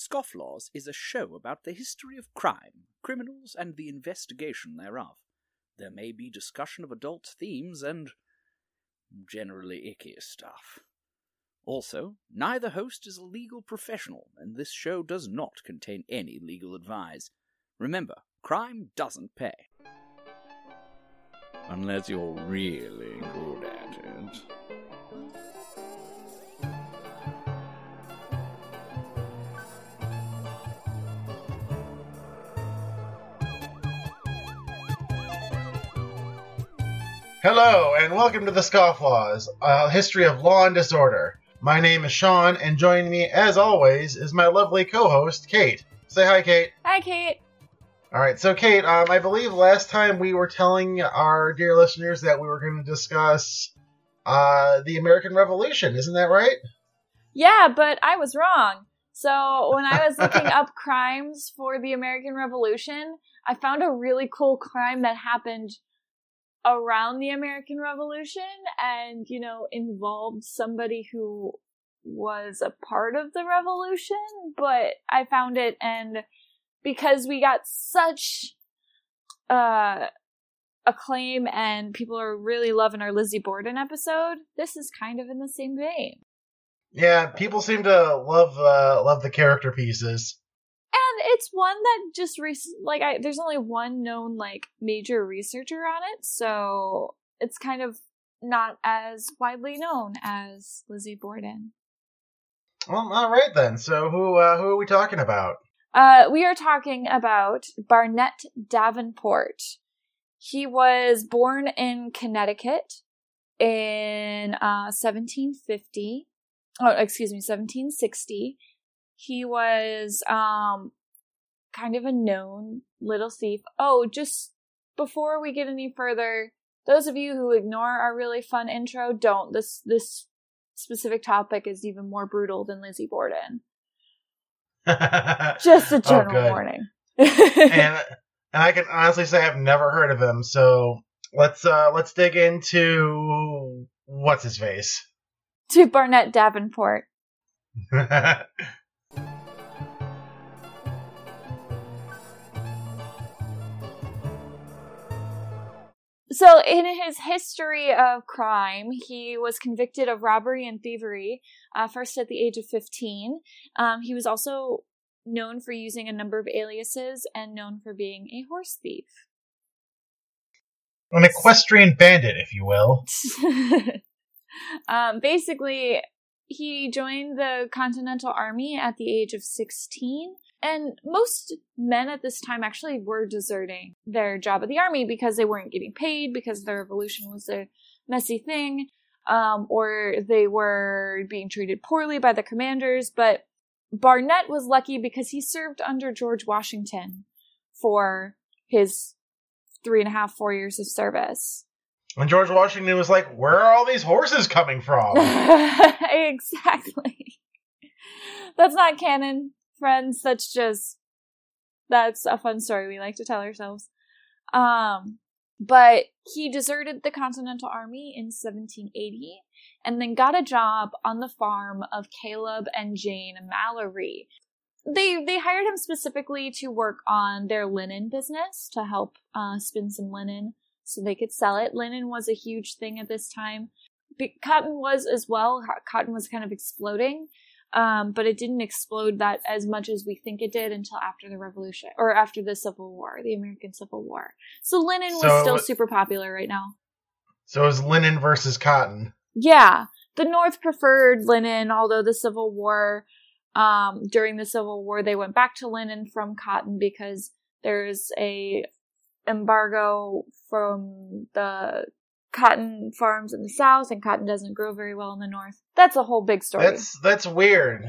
Scofflaws is a show about the history of crime, criminals, and the investigation thereof. There may be discussion of adult themes and generally icky stuff. Also, neither host is a legal professional, and this show does not contain any legal advice. Remember, crime doesn't pay. Unless you're really good Hello, and welcome to the Scofflaws, a history of law and disorder. My name is Sean, and joining me, as always, is my lovely co-host, Kate. Say hi, Kate. Hi, Kate. All right, so Kate, um, I believe last time we were telling our dear listeners that we were going to discuss uh, the American Revolution. Isn't that right? Yeah, but I was wrong. So when I was looking up crimes for the American Revolution, I found a really cool crime that happened around the American Revolution and, you know, involved somebody who was a part of the revolution, but I found it and because we got such uh acclaim and people are really loving our Lizzie Borden episode, this is kind of in the same vein. Yeah, people seem to love uh, love the character pieces. It's one that just rec- like I there's only one known like major researcher on it, so it's kind of not as widely known as Lizzie Borden. Well, all right then. So who uh, who are we talking about? Uh, we are talking about Barnett Davenport. He was born in Connecticut in uh, 1750. Oh, excuse me, 1760. He was um, kind of a known little thief. Oh, just before we get any further, those of you who ignore our really fun intro, don't. This this specific topic is even more brutal than Lizzie Borden. Just a Oh, general good. warning. and and I can honestly say I've never heard of him. So let's uh let's dig into what's his face. to Barnett Davenport. So, in his history of crime, he was convicted of robbery and thievery, uh, first at the age of 15. Um, he was also known for using a number of aliases and known for being a horse thief. An equestrian bandit, if you will. um, basically, he joined the Continental Army at the age of 16. And most men at this time actually were deserting their job at the army because they weren't getting paid, because the revolution was a messy thing, um, or they were being treated poorly by the commanders. But Barnett was lucky because he served under George Washington for his three and a half, four years of service. When George Washington was like, "Where are all these horses coming from?" exactly. That's not canon, friends. That's just that's a fun story we like to tell ourselves. Um, but he deserted the Continental Army in 1780 and then got a job on the farm of Caleb and Jane Mallory. They they hired him specifically to work on their linen business to help uh, spin some linen so they could sell it. Linen was a huge thing at this time. Cotton was as well. Cotton was kind of exploding, um, but it didn't explode that as much as we think it did until after the Revolution or after the Civil War, the American Civil War. So linen was So- still super popular right now. so it was linen versus cotton. Yeah, the North preferred linen, although the Civil War, um, during the Civil War, they went back to linen from cotton because there's a embargo from the cotton farms in the South, and cotton doesn't grow very well in the North. That's a whole big story. That's that's weird.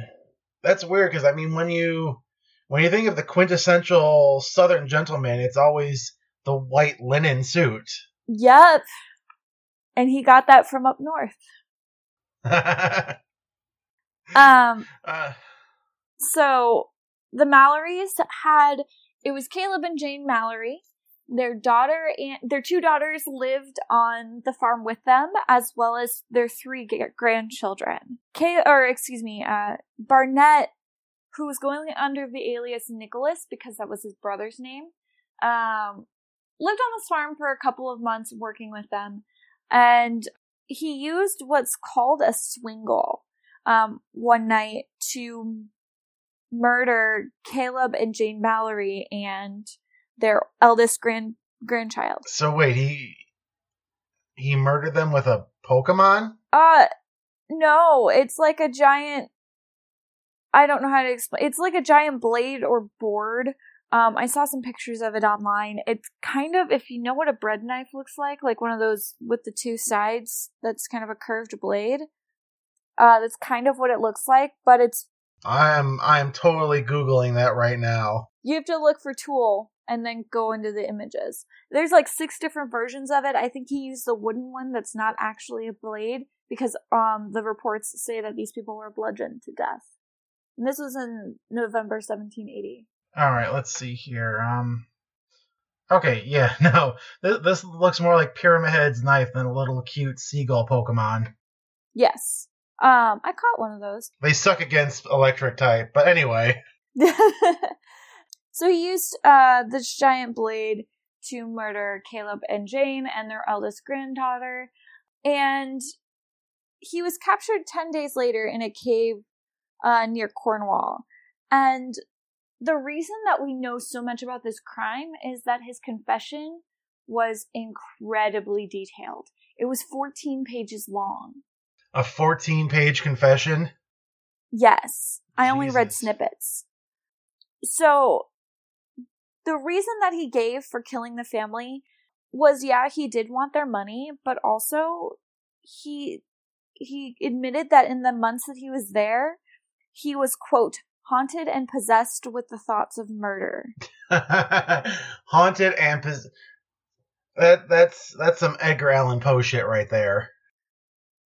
That's weird because I mean, when you when you think of the quintessential Southern gentleman, it's always the white linen suit. Yep. And he got that from up north. uh, Um, so the Mallorys had it was Caleb and Jane Mallory. Their daughter and their two daughters lived on the farm with them, as well as their three g- grandchildren. Kay, or excuse me, uh, Barnett who was going under the alias Nicholas because that was his brother's name. Um, lived on this farm for a couple of months working with them, and he used what's called a swingle um, one night to murder Caleb and Jane Mallory and their eldest grand grandchild. So wait, he he murdered them with a Pokemon? Uh, no, it's like a giant. I don't know how to explain. It's like a giant blade or board. Um, I saw some pictures of it online. It's kind of, if you know what a bread knife looks like, like one of those with the two sides. That's kind of a curved blade. Uh, that's kind of what it looks like, but it's. I am I am totally googling that right now. You have to look for tool and then go into the images. There's like six different versions of it. I think he used the wooden one that's not actually a blade because um the reports say that these people were bludgeoned to death. And this was in November 1780. All right, let's see here. Um Okay, yeah, no. This, this looks more like Pyramid Head's knife than a little cute seagull Pokemon. Yes. Um I caught one of those. They suck against electric type, but anyway. so he used uh this giant blade to murder Caleb and Jane and their eldest granddaughter. And he was captured 10 days later in a cave uh, near Cornwall. And the reason that we know so much about this crime is that his confession was incredibly detailed. It was 14 pages long. A 14 page confession? Yes. I only read snippets. So, the reason that he gave for killing the family was yeah, he did want their money, but also he he admitted that in the months that he was there, he was quote haunted and possessed with the thoughts of murder. Haunted and pos- that that's that's some Edgar Allan Poe shit right there.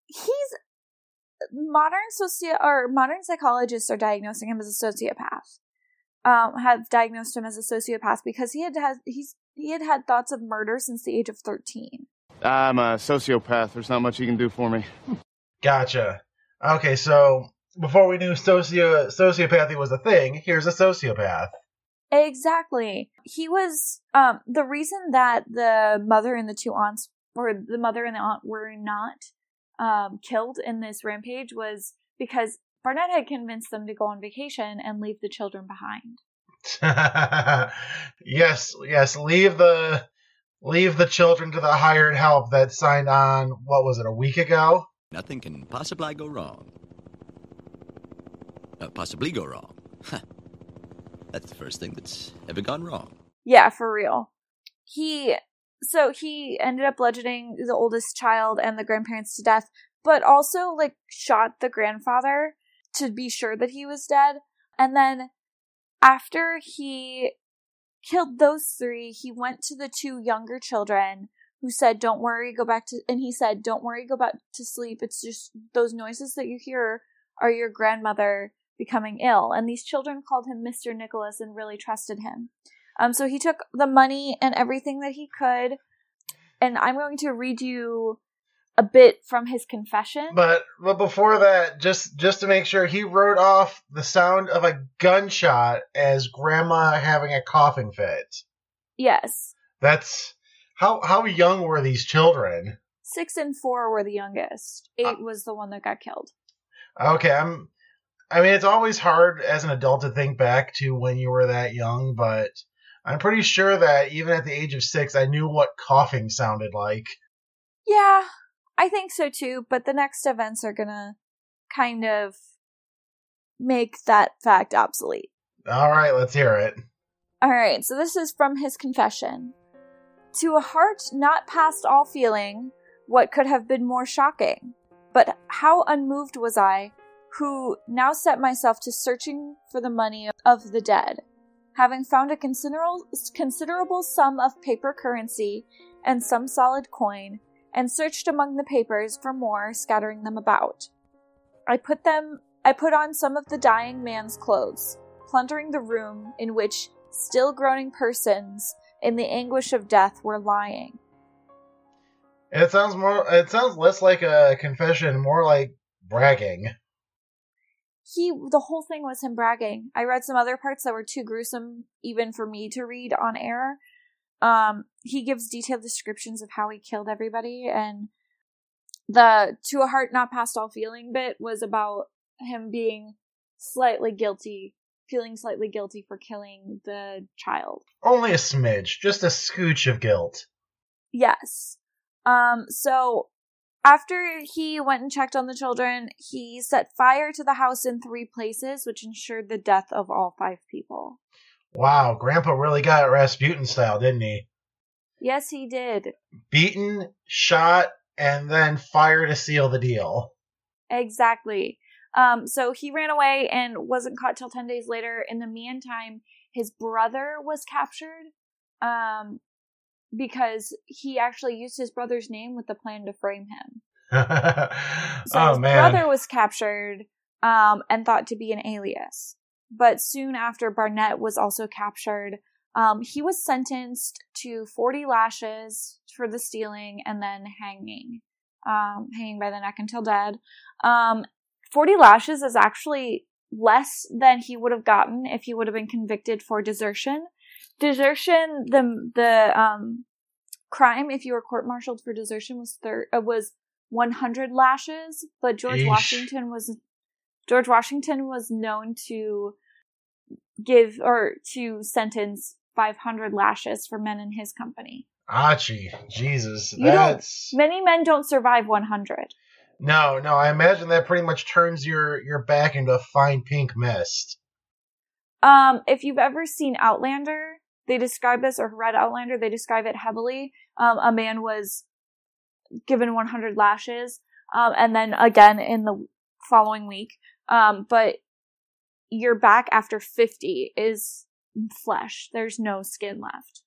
He's modern socio or modern psychologists are diagnosing him as a sociopath. Um, have diagnosed him as a sociopath because he had had he's he had had thoughts of murder since the age of thirteen. I'm a sociopath. There's not much you can do for me. Gotcha. Okay, so before we knew socio sociopathy was a thing, here's a sociopath. Exactly. He was um the reason that the mother and the two aunts or the mother and the aunt were not um killed in this rampage was because Barnett had convinced them to go on vacation and leave the children behind. yes, yes. Leave the leave the children to the hired help that signed on. What was it? A week ago. Nothing can possibly go wrong. Uh, possibly go wrong. Huh. That's the first thing that's ever gone wrong. Yeah, for real. He so he ended up bludgeoning the oldest child and the grandparents to death, but also like shot the grandfather to be sure that he was dead. And then after he killed those three, he went to the two younger children who said, Don't worry, go back to and he said, Don't worry, go back to sleep. It's just those noises that you hear are your grandmother becoming ill. And these children called him Mr. Nicholas and really trusted him. Um, so he took the money and everything that he could. And I'm going to read you a bit from his confession. But but before that, just just to make sure, he wrote off the sound of a gunshot as grandma having a coughing fit. yes. That's how how young were these children? Six and four were the youngest. Eight ah. was the one that got killed. Okay, I'm. I mean, it's always hard as an adult to think back to when you were that young, but I'm pretty sure that even at the age of six, I knew what coughing sounded like. Yeah, I think so too, but the next events are gonna kind of make that fact obsolete. All right, let's hear it. Alright, so this is from his confession. To a heart not past all feeling, what could have been more shocking? But how unmoved was I, who now set myself to searching for the money of the dead, having found a considerable, considerable sum of paper currency and some solid coin, and searched among the papers for more, scattering them about. I put them I put on some of the dying man's clothes, plundering the room in which still groaning persons in the anguish of death were lying. It sounds more. It sounds less like a confession, more like bragging. he the whole thing was him bragging. I read some other parts that were too gruesome even for me to read on air. Um, he gives detailed descriptions of how he killed everybody, and the to a heart not past all feeling bit was about him being slightly guilty, feeling slightly guilty for killing the child. Only a smidge, just a scooch of guilt. Yes. Um, so after he went and checked on the children, he set fire to the house in three places, which ensured the death of all five people. Wow, Grandpa really got Rasputin style, didn't he? Yes, he did. Beaten, shot, and then fire to seal the deal. Exactly. Um, so he ran away and wasn't caught till 10 days later. In the meantime, his brother was captured um, because he actually used his brother's name with the plan to frame him. So oh his man. brother was captured um, and thought to be an alias. But soon after, Barnett was also captured. Um, he was sentenced to 40 lashes for the stealing and then hanging, um, hanging by the neck until dead. Um, 40 lashes is actually less than he would have gotten if he would have been convicted for desertion. Desertion, the the um, crime, if you were court-martialed for desertion, was thir- uh, was 100 lashes, but George Eesh. Washington was George Washington was known to give or to sentence 500 lashes for men in his company. Archie, Jesus, You that's Many men don't survive 100. no, no. I imagine that pretty much turns your your back into a fine pink mist. Um, if you've ever seen Outlander, they describe this or read Outlander, they describe it heavily. Um, a man was given 100 lashes, um, and then again in the following week. Um, but your back after 50 is flesh. There's no skin left.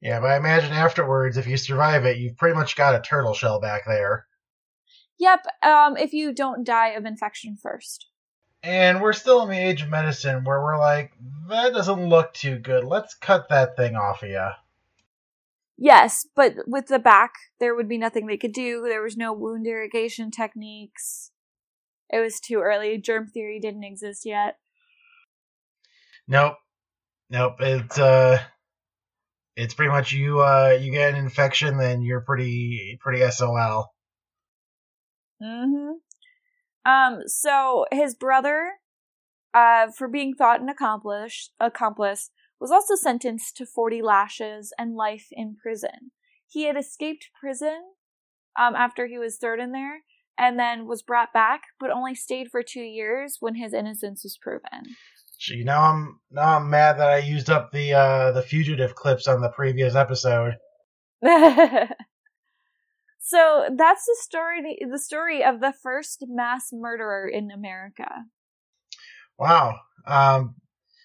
Yeah, but I imagine afterwards, if you survive it, you've pretty much got a turtle shell back there. Yep, um, if you don't die of infection first. And we're still in the age of medicine where we're like, that doesn't look too good. Let's cut that thing off of you. Yes, but with the back, there would be nothing they could do. There was no wound irrigation techniques. It was too early. Germ theory didn't exist yet. Nope. Nope. It's uh it's pretty much you uh you get an infection then you're pretty pretty SOL. Mm-hmm. Um, so his brother, uh, for being thought an accomplice, accomplice, was also sentenced to 40 lashes and life in prison. He had escaped prison, um, after he was thrown in there, and then was brought back, but only stayed for two years when his innocence was proven. Gee, now I'm now I'm mad that I used up the uh the fugitive clips on the previous episode. so that's the story the story of the first mass murderer in America. Wow. Um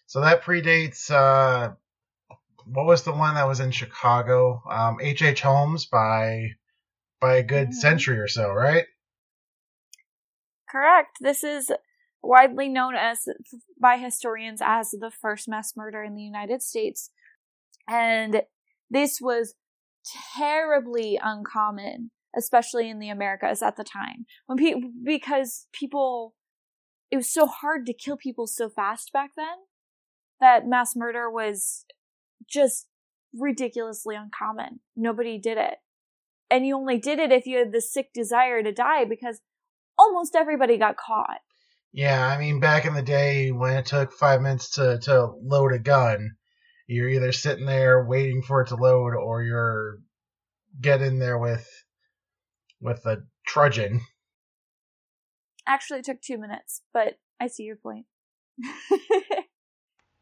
so that predates uh what was the one that was in Chicago? Um H. H. Holmes by by a good Mhm. century or so, right? Correct. This is widely known as by historians as the first mass murder in the United States. And this was terribly uncommon, especially in the Americas at the time. When people because people it was so hard to kill people so fast back then that mass murder was just ridiculously uncommon. Nobody did it. And you only did it if you had the sick desire to die because almost everybody got caught. Yeah, I mean, back in the day when it took five minutes to, to load a gun, you're either sitting there waiting for it to load or you're getting there with with a trudging. Actually, it took two minutes, but I see your point.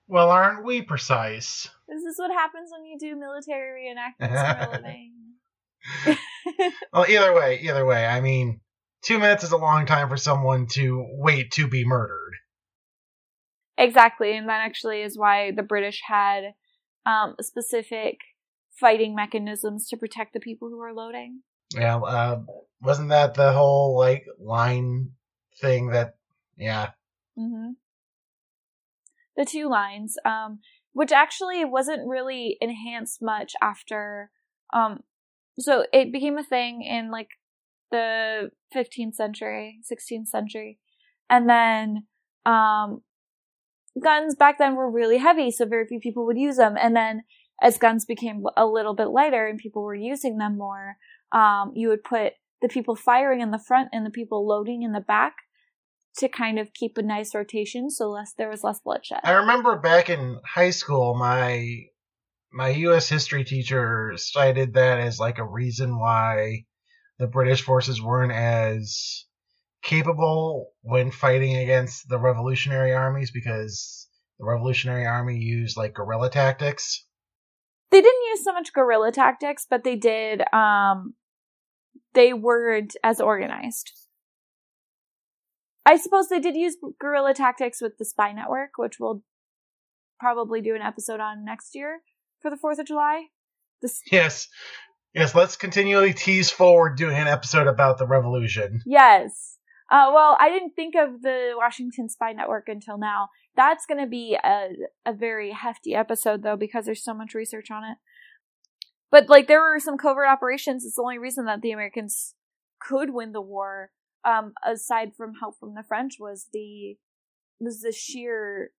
Well, aren't we precise? this is what happens when you do military reenactments for a living. Well, either way, either way, I mean, two minutes is a long time for someone to wait to be murdered. exactly, and that actually is why the British had um, specific fighting mechanisms to protect the people who were loading. Yeah, uh, wasn't that the whole like line thing that? Yeah, hmm The two lines, um, which actually wasn't really enhanced much after. Um, so it became a thing in like the 15th century, 16th century, And then, um, guns back then were really heavy, so very few people would use them. And then as guns became a little bit lighter and people were using them more, um, you would put the people firing in the front and the people loading in the back to kind of keep a nice rotation so less there was less bloodshed. I remember back in high school, my my U.S. history teacher cited that as like a reason why the British forces weren't as capable when fighting against the Revolutionary armies because the Revolutionary Army used like guerrilla tactics. They didn't use so much guerrilla tactics, but they did. Um, they weren't as organized. I suppose they did use guerrilla tactics with the spy network, which we'll probably do an episode on next year for the 4th of July. This- Yes. Yes, let's continually tease forward doing an episode about the revolution. yes. Uh, well, I didn't think of the Washington Spy Network until now. That's going to be a, a very hefty episode, though, because there's so much research on it. But, like, there were some covert operations. It's the only reason that the Americans could win the war, um, aside from help from the French, was the was the sheer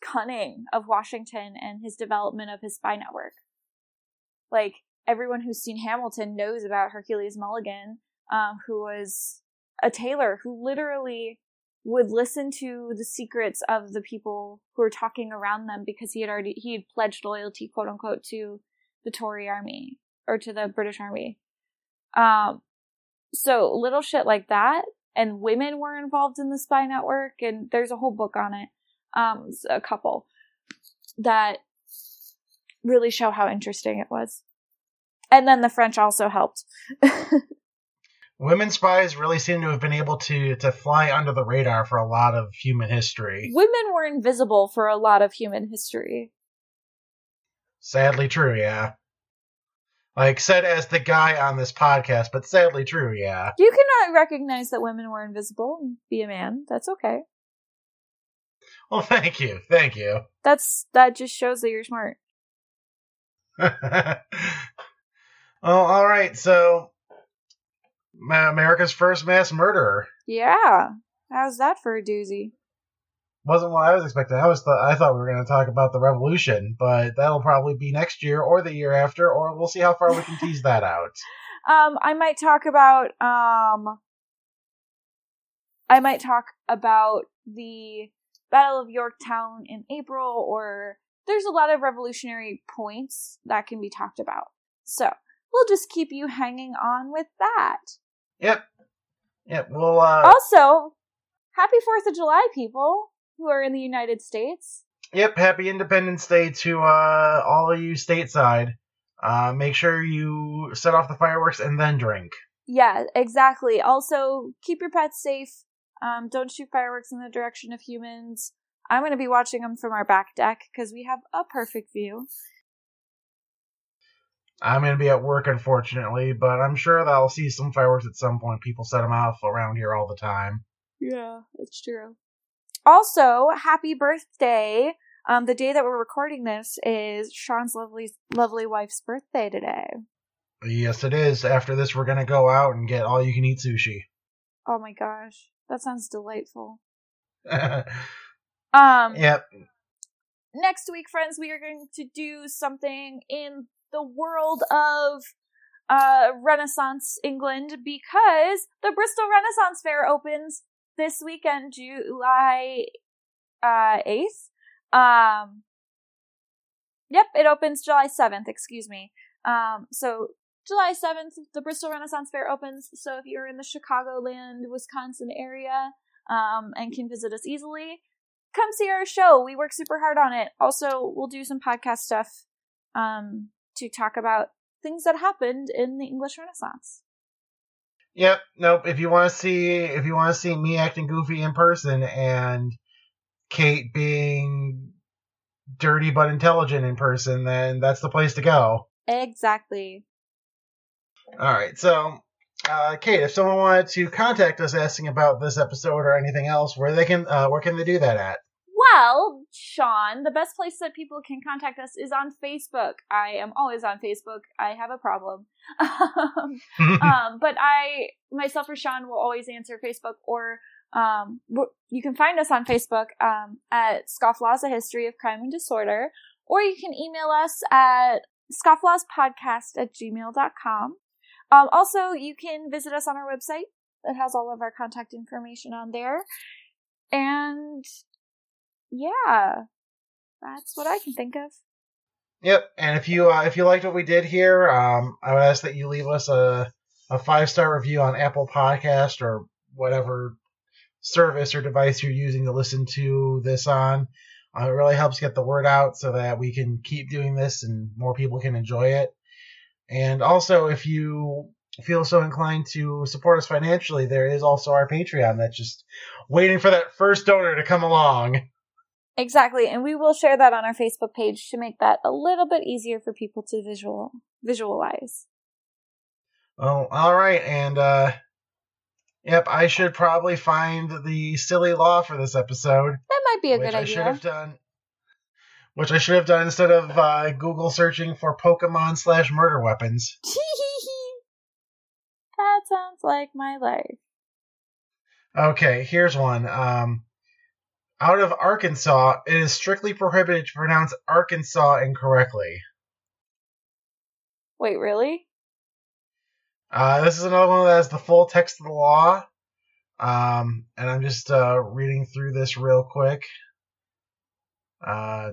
cunning of Washington and his development of his spy network. Like everyone who's seen Hamilton knows about Hercules Mulligan, um, who was a tailor who literally would listen to the secrets of the people who were talking around them because he had already he had pledged loyalty, quote unquote, to the Tory army or to the British army. Um, so little shit like that, and women were involved in the spy network, and there's a whole book on it um, a couple that really show how interesting it was. And then the French also helped. Women spies really seem to have been able to to fly under the radar for a lot of human history. Women were invisible for a lot of human history. Sadly true, yeah. Like said as the guy on this podcast, but sadly true, yeah. You cannot recognize that women were invisible and be a man. That's okay. Well, thank you, thank you. That's that just shows that you're smart. oh, all right. So, America's first mass murderer Yeah. How's that for a doozy? wasn't what I was expecting. I was th- I thought we were going to talk about the revolution, but that'll probably be next year or the year after, or we'll see how far we can tease that out. Um, I might talk about um I might talk about the Battle of Yorktown in April or there's a lot of revolutionary points that can be talked about. So, we'll just keep you hanging on with that. Yep. Yep. Well, uh, Also, happy 4th of July people who are in the United States. Yep, happy Independence Day to uh, all of you stateside. Uh, make sure you set off the fireworks and then drink. Yeah, exactly. Also, keep your pets safe. Um, don't shoot fireworks in the direction of humans. I'm going to be watching them from our back deck because we have a perfect view. I'm going to be at work, unfortunately, but I'm sure that I'll see some fireworks at some point. People set them off around here all the time. Yeah, it's true. Also, happy birthday. Um, the day that we're recording this is Sean's lovely, lovely wife's birthday today. Yes, it is. After this, we're going to go out and get all you can eat sushi. Oh my gosh, that sounds delightful. um, yep. Next week, friends, we are going to do something in the world of uh, Renaissance England because the Bristol Renaissance Fair opens this weekend, July uh, 8th. Um, yep, it opens July 7th, excuse me. Um, so July 7th, the Bristol Renaissance Fair opens. So if you're in the Chicagoland, Wisconsin area, um, and can visit us easily, come see our show. We work super hard on it. Also, we'll do some podcast stuff, um, to talk about things that happened in the English Renaissance. Yep. Nope. If you want to see, if you want to see me acting goofy in person and Kate being dirty but intelligent in person, then that's the place to go. Exactly. All right. So, uh, Kate, if someone wanted to contact us asking about this episode or anything else, where they can, uh, where can they do that at? Well, Sean, the best place that people can contact us is on Facebook. I am always on Facebook. I have a problem. um, um, but I, myself or Sean will always answer Facebook or Um, you can find us on Facebook um, at Scofflaws, A History of Crime and Disorder, or you can email us at scofflawspodcast at gmail.com. Um, also, you can visit us on our website that has all of our contact information on there. And yeah, that's what I can think of. Yep. And if you uh, if you liked what we did here, um, I would ask that you leave us a a five star review on Apple Podcast or whatever service or device you're using to listen to this on. Uh, it really helps get the word out so that we can keep doing this and more people can enjoy it. And also, if you feel so inclined to support us financially, there is also our Patreon that's just waiting for that first donor to come along. Exactly, and we will share that on our Facebook page to make that a little bit easier for people to visual visualize. Oh, all right, and uh, yep, I should probably find the silly law for this episode, That might be a which good I should idea. have done. Which I should have done instead of uh, Google searching for Pokemon slash murder weapons. that sounds like my life. Okay, here's one. Um, out of Arkansas, it is strictly prohibited to pronounce Arkansas incorrectly. Wait, really? Uh, this is another one that has the full text of the law. Um, and I'm just uh, reading through this real quick. Uh,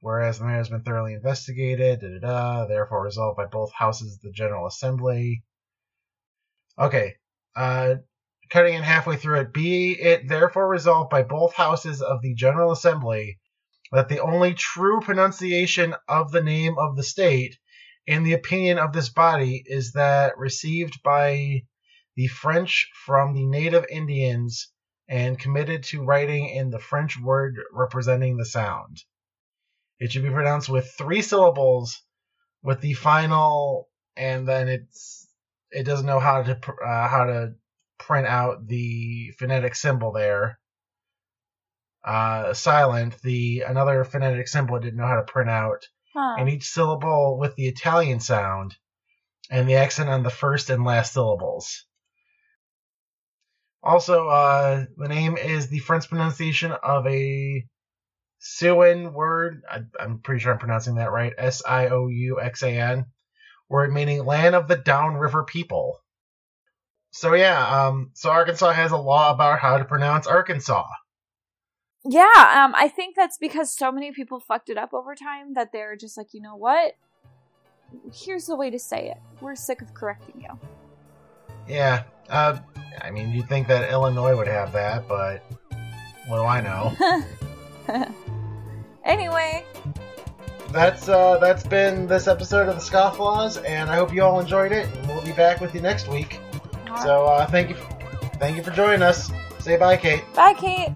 whereas the matter has been thoroughly investigated, therefore resolved by both houses of the General Assembly. Okay, uh, cutting in halfway through it, be it therefore resolved by both houses of the General Assembly that the only true pronunciation of the name of the state in the opinion of this body is that received by the French from the native Indians and committed to writing in the French word representing the sound. It should be pronounced with three syllables with the final and then it's it doesn't know how to uh, how to print out the phonetic symbol there. Uh, silent, the another phonetic symbol it didn't know how to print out Huh. and each syllable with the Italian sound, and the accent on the first and last syllables. Also, uh, the name is the French pronunciation of a Siouan word. I, I'm pretty sure I'm pronouncing that right. S I O U X A N, word meaning land of the downriver people. So yeah, um, so Arkansas has a law about how to pronounce Arkansas. Yeah, um, I think that's because so many people fucked it up over time that they're just like, you know what? Here's the way to say it. We're sick of correcting you. Yeah, uh, I mean, you'd think that Illinois would have that, but what do I know? anyway, that's uh, that's been this episode of the Scofflaws, and I hope you all enjoyed it. And we'll be back with you next week. So uh, thank you, thank you for joining us. Say bye, Kate. bye, Kate.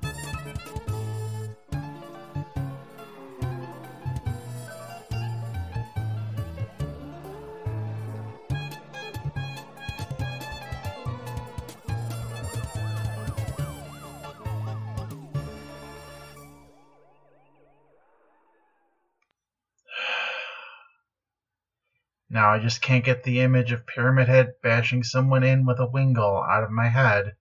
Now I just can't get the image of Pyramid Head bashing someone in with a wingle out of my head.